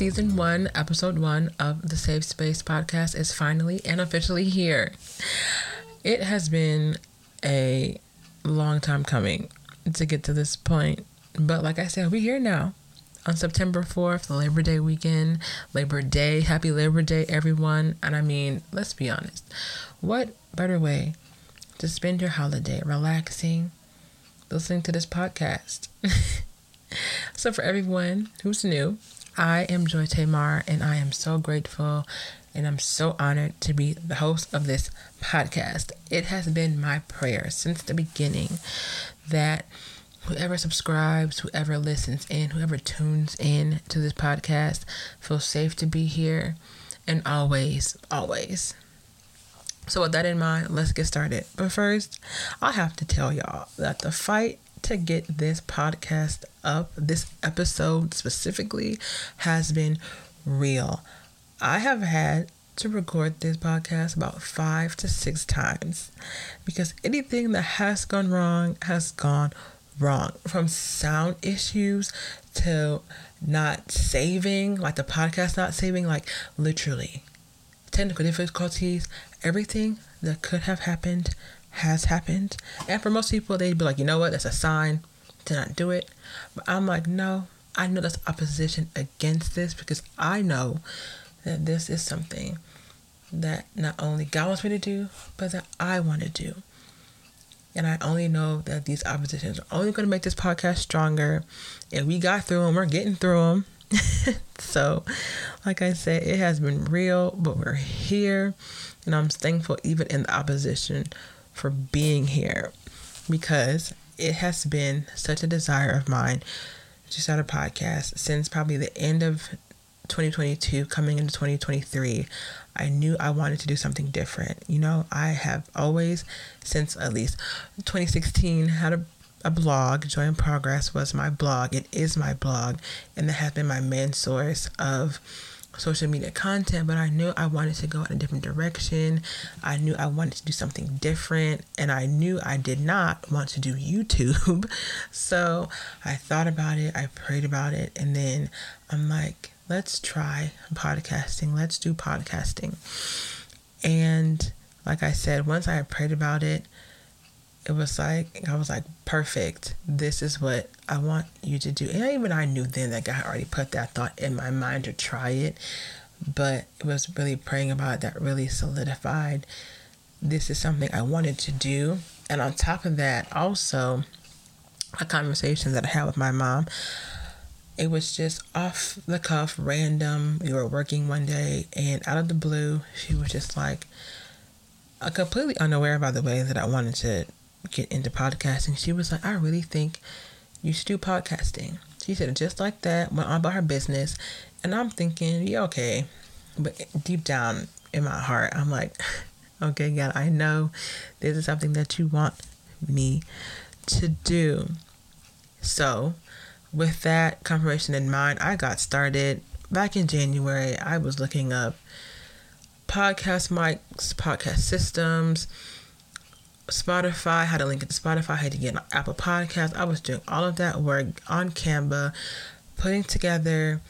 Season one, episode one of the Safe Space podcast is finally and officially here. It has been a long time coming to get to this point, but like I said, we're here now on September 4th, the Labor Day weekend. Labor Day, happy Labor Day, everyone. And I mean, let's be honest, what better way to spend your holiday relaxing, listening to this podcast? so, for everyone who's new, I am Joy Tamar, and I am so grateful and I'm so honored to be the host of this podcast. It has been my prayer since the beginning that whoever subscribes, whoever listens in, whoever tunes in to this podcast feels safe to be here and always, always. So, with that in mind, let's get started. But first, I have to tell y'all that the fight to get this podcast up, this episode specifically, has been real. I have had to record this podcast about five to six times because anything that has gone wrong has gone wrong from sound issues to not saving, like the podcast not saving, like literally technical difficulties, everything that could have happened has happened. And for most people, they'd be like, you know what, that's a sign to not do it. But I'm like, no, I know that's opposition against this because I know that this is something that not only God wants me to do, but that I want to do. And I only know that these oppositions are only going to make this podcast stronger. And we got through them, we're getting through them. so, like I said, it has been real, but we're here. And I'm thankful, even in the opposition, for being here because it has been such a desire of mine to start a podcast since probably the end of 2022 coming into 2023 i knew i wanted to do something different. You know i have always since at least 2016 had a, a blog. Joy in progress was my blog. It is my blog and that has been my main source of social media content, but I knew I wanted to go in a different direction. I knew I wanted to do something different, and I knew I did not want to do YouTube. so I thought about it, I prayed about it, and then I'm like, let's try podcasting. Let's do podcasting. And like I said, once I prayed about it, it was like I was like, perfect. This is what I want you to do. And even I knew then that God already put that thought in my mind to try it. But it was really praying about it that really solidified this is something I wanted to do. And on top of that, also a conversation that I had with my mom. It was just off the cuff, random. We were working one day, and out of the blue, she was just like, completely unaware, by the way, that I wanted to get into podcasting, she was like, I really think you should do podcasting. She said just like that, went on about her business. And I'm thinking, yeah, okay. But deep down in my heart, I'm like, okay, God, I know this is something that you want me to do. So, with that confirmation in mind, I got started back in January. I was looking up podcast mics, podcast systems, Spotify, had a link to Spotify, had to get an Apple Podcast. I was doing all of that work on Canva, putting together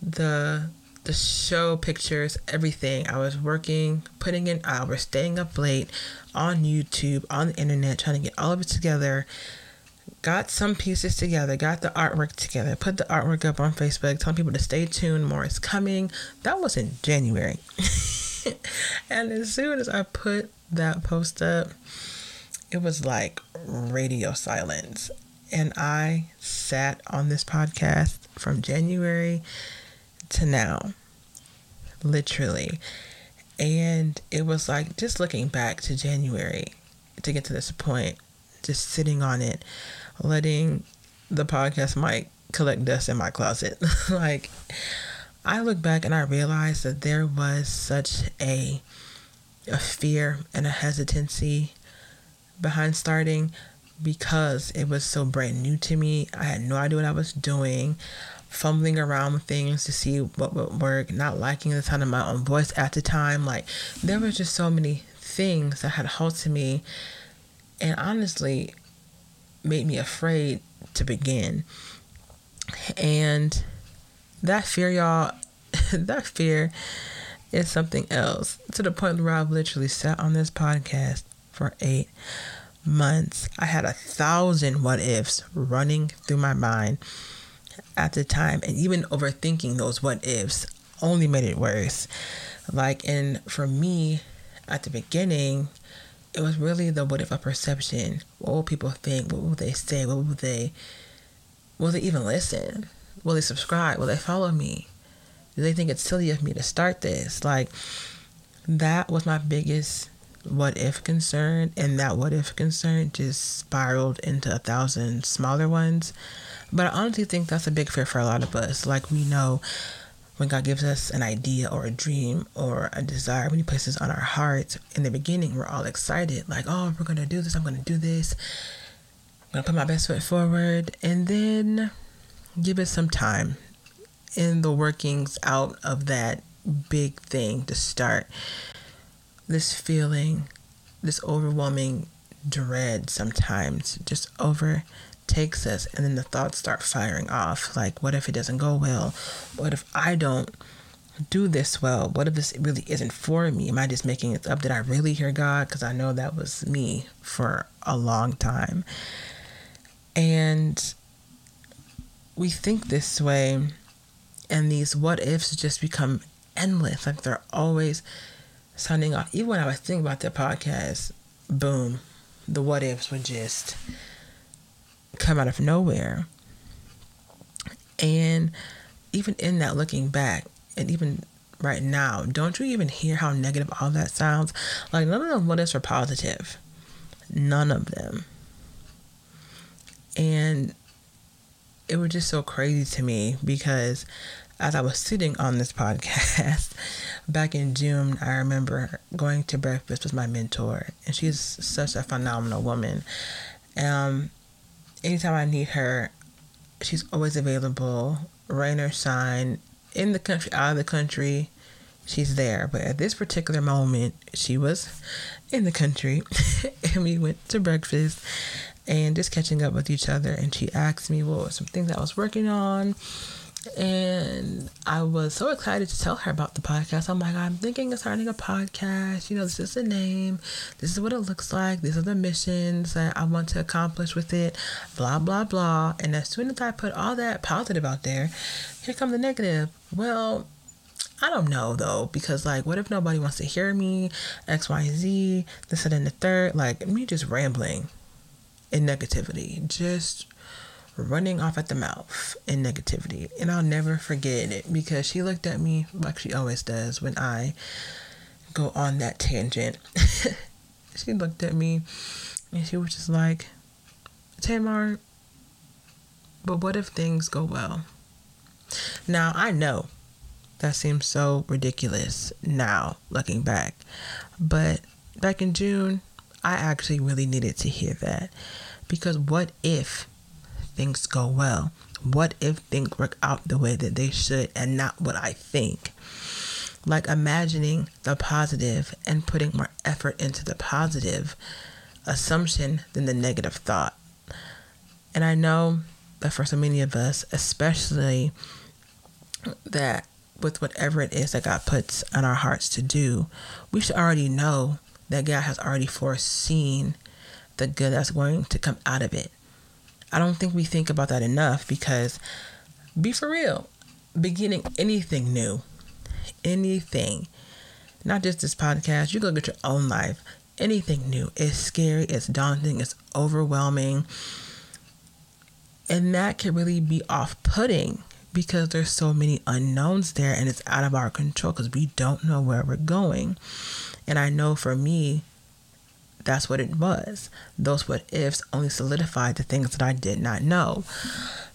the the show pictures, everything. I was working, putting in hours, staying up late on YouTube, on the internet, trying to get all of it together. Got some pieces together, got the artwork together, put the artwork up on Facebook, telling people to stay tuned, more is coming. That was in January. and as soon as I put that post up, it was like radio silence. And I sat on this podcast from January to now, literally. And it was like just looking back to January to get to this point, just sitting on it, letting the podcast mic collect dust in my closet. like, I look back and I realized that there was such a a fear and a hesitancy behind starting because it was so brand new to me. I had no idea what I was doing, fumbling around with things to see what would work, not liking the sound of my own voice at the time. Like, there was just so many things that had halted me and honestly made me afraid to begin. And that fear, y'all, that fear is something else to the point where I've literally sat on this podcast for eight months. I had a thousand what ifs running through my mind at the time, and even overthinking those what ifs only made it worse. Like, and for me, at the beginning, it was really the what if a perception. What will people think? What will they say? What will they will they even listen? Will they subscribe? Will they follow me? Do they think it's silly of me to start this? Like that was my biggest what if concern and that what if concern just spiraled into a thousand smaller ones. But I honestly think that's a big fear for a lot of us. Like we know when God gives us an idea or a dream or a desire, when He places on our hearts, in the beginning, we're all excited, like, oh, we're going to do this, I'm going to do this, I'm going to put my best foot forward, and then give it some time in the workings out of that big thing to start. This feeling, this overwhelming dread sometimes just overtakes us and then the thoughts start firing off like what if it doesn't go well? What if i don't do this well? What if this really isn't for me? Am i just making it up? Did i really hear god? Because i know that was me for a long time. And we think this way and these what ifs just become endless like they're always sounding off even when i was thinking about the podcast boom the what ifs would just come out of nowhere. And even in that, looking back, and even right now, don't you even hear how negative all that sounds? Like, none of them what ifs are positive. None of them. And it was just so crazy to me because as I was sitting on this podcast back in June, I remember going to breakfast with my mentor, and she's such a phenomenal woman. Um, anytime I need her, she's always available, rain or shine, in the country, out of the country, she's there. But at this particular moment, she was in the country, and we went to breakfast and just catching up with each other. And she asked me what were some things I was working on and I was so excited to tell her about the podcast. I'm like, I'm thinking of starting a podcast. You know, this is the name. This is what it looks like. These are the missions that I want to accomplish with it. Blah, blah, blah. And as soon as I put all that positive out there, here come the negative. Well, I don't know though, because like, what if nobody wants to hear me? X, Y, Z, this and the third. Like, me just rambling in negativity. Just running off at the mouth in negativity. And I'll never forget it because she looked at me like she always does when I go on that tangent. she looked at me and she was just like, Tamar, but what if things go well? Now, I know that seems so ridiculous now, looking back. But back in June, I actually really needed to hear that. Because what if things go well? What if things work out the way that they should and not what I think? Like imagining the positive and putting more effort into the positive assumption than the negative thought. And I know that for so many of us, especially that with whatever it is that God puts on our hearts to do, we should already know that God has already foreseen the good that's going to come out of it. I don't think we think about that enough because be for real. Beginning anything new, anything, not just this podcast, you look get your own life. Anything new is scary, it's daunting, it's overwhelming. And that can really be off putting because there's so many unknowns there and it's out of our control because we don't know where we're going. And I know for me, that's what it was. Those what ifs only solidified the things that I did not know.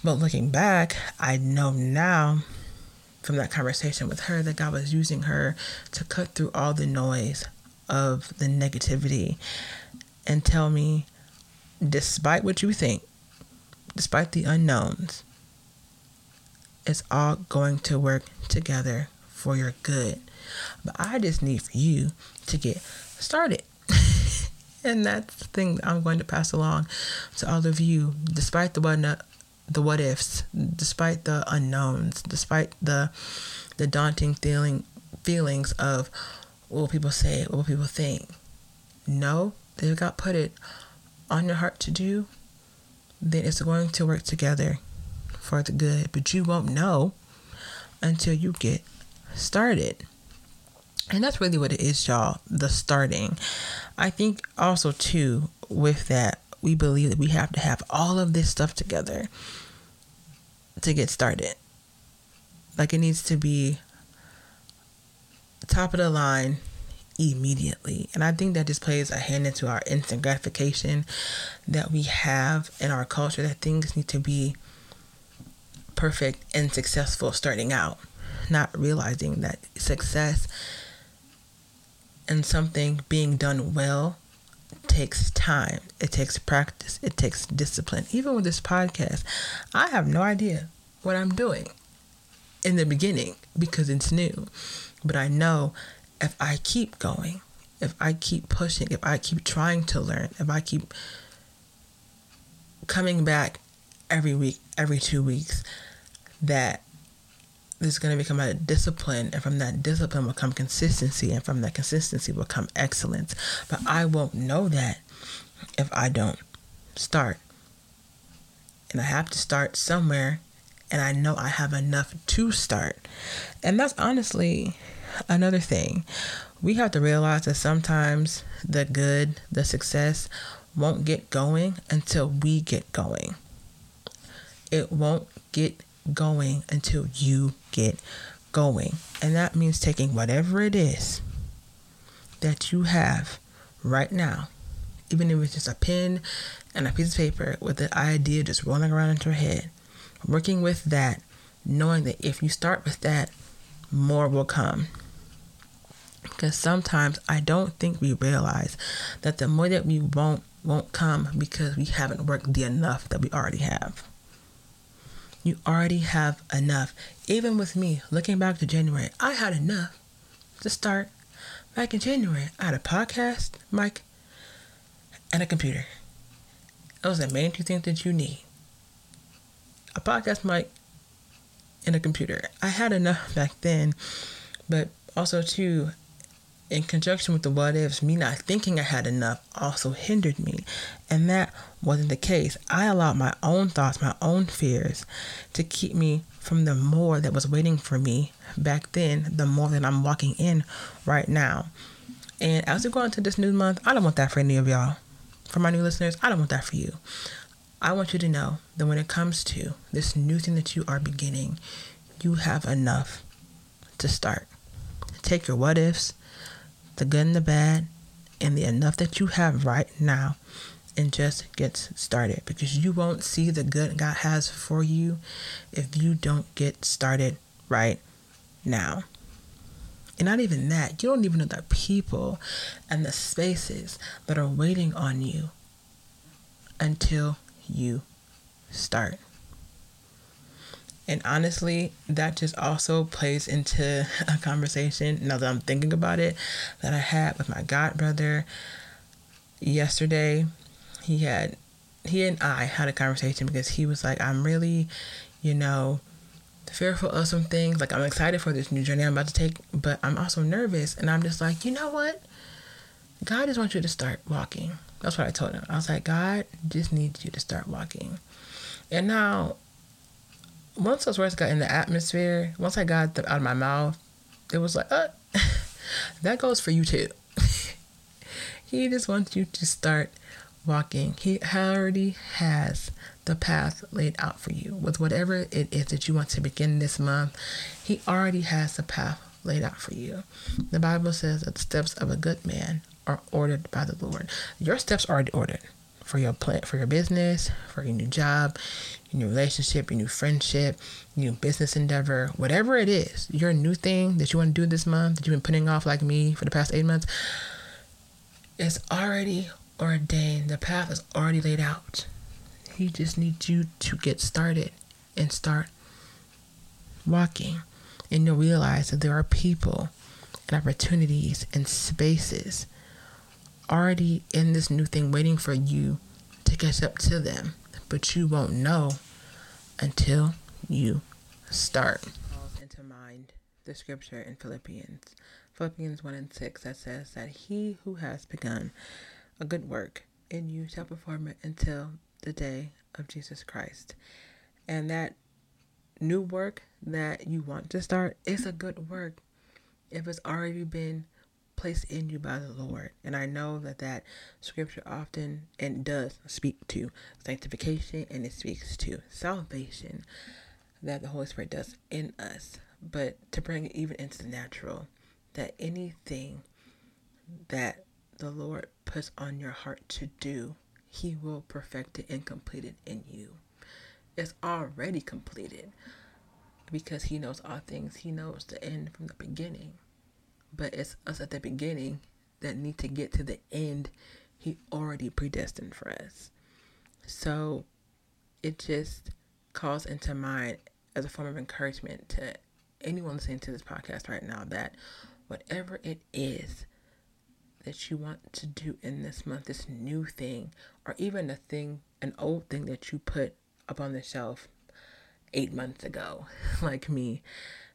But looking back, I know now from that conversation with her that God was using her to cut through all the noise of the negativity and tell me, despite what you think, despite the unknowns, it's all going to work together for your good. But I just need for you to get started. And that's the thing I'm going to pass along to all of you. Despite the what, the what ifs, despite the unknowns, despite the the daunting feeling feelings of what will people say, what will people think. No, they've got put it on your heart to do, then it's going to work together for the good. But you won't know until you get started. And that's really what it is, y'all. The starting. I think also too with that we believe that we have to have all of this stuff together to get started. Like it needs to be top of the line immediately. And I think that just plays a hand into our instant gratification that we have in our culture that things need to be perfect and successful starting out, not realizing that success and something being done well takes time, it takes practice, it takes discipline. Even with this podcast, I have no idea what I'm doing in the beginning because it's new. But I know if I keep going, if I keep pushing, if I keep trying to learn, if I keep coming back every week, every two weeks, that there's going to become a discipline, and from that discipline will come consistency, and from that consistency will come excellence. But I won't know that if I don't start. And I have to start somewhere, and I know I have enough to start. And that's honestly another thing. We have to realize that sometimes the good, the success won't get going until we get going. It won't get going until you get going. And that means taking whatever it is that you have right now, even if it's just a pen and a piece of paper with the idea just rolling around in your head, working with that, knowing that if you start with that, more will come. Because sometimes I don't think we realize that the more that we won't won't come because we haven't worked the enough that we already have. You already have enough. Even with me, looking back to January, I had enough to start back in January. I had a podcast, mic, and a computer. Those are the main two things that you need. A podcast mic and a computer. I had enough back then, but also too, in conjunction with the what ifs, me not thinking I had enough also hindered me. And that wasn't the case. I allowed my own thoughts, my own fears to keep me from the more that was waiting for me back then, the more that I'm walking in right now. And as we go into this new month, I don't want that for any of y'all. For my new listeners, I don't want that for you. I want you to know that when it comes to this new thing that you are beginning, you have enough to start. Take your what ifs, the good and the bad, and the enough that you have right now and just get started because you won't see the good God has for you if you don't get started right now. And not even that, you don't even know the people and the spaces that are waiting on you until you start. And honestly, that just also plays into a conversation, now that I'm thinking about it, that I had with my god brother yesterday. He had, he and I had a conversation because he was like, I'm really, you know, fearful of some things. Like, I'm excited for this new journey I'm about to take, but I'm also nervous. And I'm just like, you know what? God just wants you to start walking. That's what I told him. I was like, God just needs you to start walking. And now once those words got in the atmosphere, once I got them out of my mouth, it was like, uh, that goes for you too. he just wants you to start walking. He already has the path laid out for you with whatever it is that you want to begin this month. He already has the path laid out for you. The Bible says that the steps of a good man are ordered by the Lord. Your steps are already ordered for your plan, for your business, for your new job, your new relationship, your new friendship, new business endeavor, whatever it is, your new thing that you want to do this month that you've been putting off like me for the past eight months, it's already ordained. The path is already laid out. He just needs you to get started and start walking. And you'll realize that there are people and opportunities and spaces already in this new thing waiting for you to catch up to them, but you won't know until you start. Calls into mind the scripture in Philippians, Philippians 1 and 6, that says that he who has begun a good work in you shall perform it until the day of Jesus Christ. And that new work that you want to start is a good work if it's already been placed in you by the Lord. And I know that that scripture often and does speak to sanctification and it speaks to salvation that the Holy Spirit does in us. But to bring it even into the natural, that anything that the Lord puts on your heart to do, He will perfect it and complete it in you. It's already completed because He knows all things. He knows the end from the beginning. But it's us at the beginning that need to get to the end He already predestined for us. So it just calls into mind as a form of encouragement to anyone listening to this podcast right now that whatever it is that you want to do in this month, this new thing, or even a thing, an old thing that you put up on the shelf eight months ago, like me,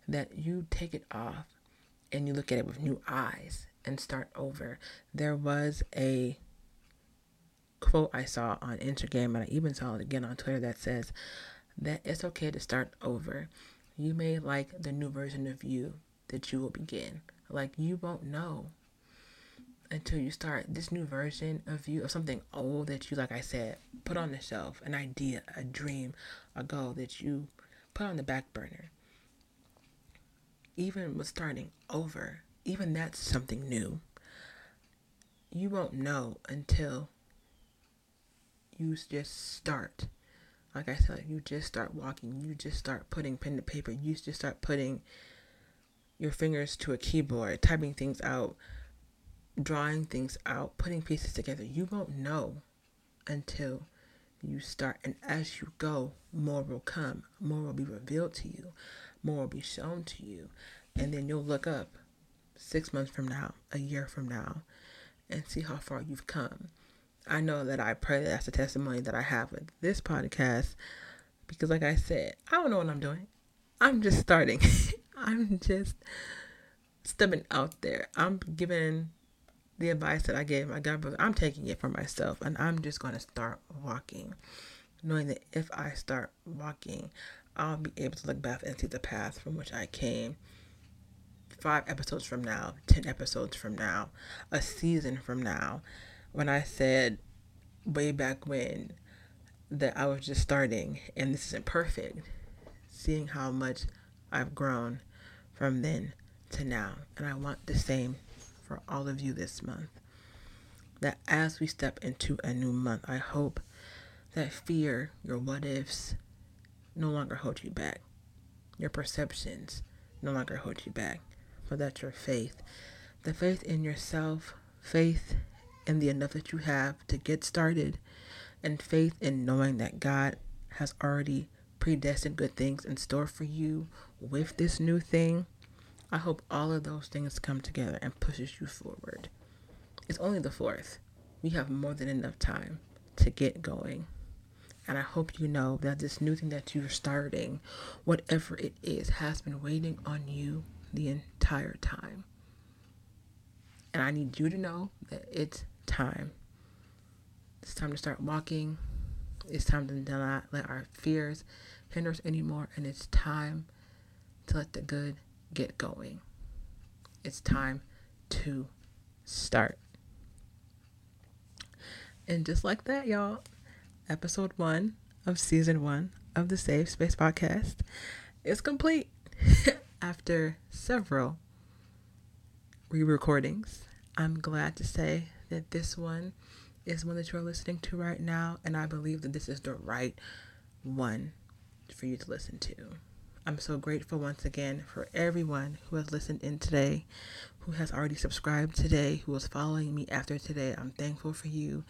that you take it off and you look at it with new eyes and start over. There was a quote I saw on Instagram, and I even saw it again on Twitter that says that it's okay to start over. You may like the new version of you that you will begin. Like you won't know until you start this new version of you of something old that you like I said put on the shelf an idea a dream a goal that you put on the back burner even with starting over even that's something new you won't know until you just start like I said you just start walking you just start putting pen to paper you just start putting your fingers to a keyboard typing things out drawing things out, putting pieces together. You won't know until you start. And as you go, more will come, more will be revealed to you, more will be shown to you. And then you'll look up six months from now, a year from now, and see how far you've come. I know that I pray that's the testimony that I have with this podcast because, like I said, I don't know what I'm doing. I'm just starting. I'm just stepping out there. I'm giving the advice that I gave my God brother, I'm taking it for myself and I'm just going to start walking. Knowing that if I start walking, I'll be able to look back and see the path from which I came five episodes from now, 10 episodes from now, a season from now. When I said way back when that I was just starting and this isn't perfect, seeing how much I've grown from then to now. And I want the same for all of you this month. That as we step into a new month, I hope that fear, your what ifs, no longer hold you back. Your perceptions no longer hold you back. But that's your faith, the faith in yourself, faith in the enough that you have to get started, and faith in knowing that God has already predestined good things in store for you with this new thing I hope all of those things come together and pushes you forward. It's only the 4th. We have more than enough time to get going. And I hope you know that this new thing that you're starting, whatever it is, has been waiting on you the entire time. And I need you to know that it's time. It's time to start walking. It's time to not let our fears hinder us anymore. And it's time to let the good get going. It's time to start. And just like that, y'all, episode one of season one of the Safe Space Podcast is complete after several re recordings. I'm glad to say that this one is one that you're listening to right now, and I believe that this is the right one for you to listen to. I'm so grateful once again for everyone who has listened in today, who has already subscribed today, who is following me after today. I'm thankful for you.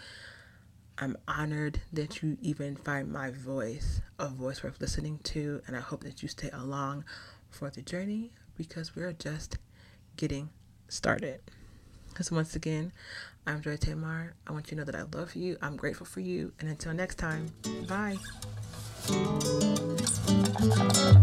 I'm honored that you even find my voice a voice worth listening to, and I hope that you stay along for the journey because we're just getting started. So once again, I'm Joy Tamar. I want you to know that I love you. I'm grateful for you. And until next time, bye. Bye.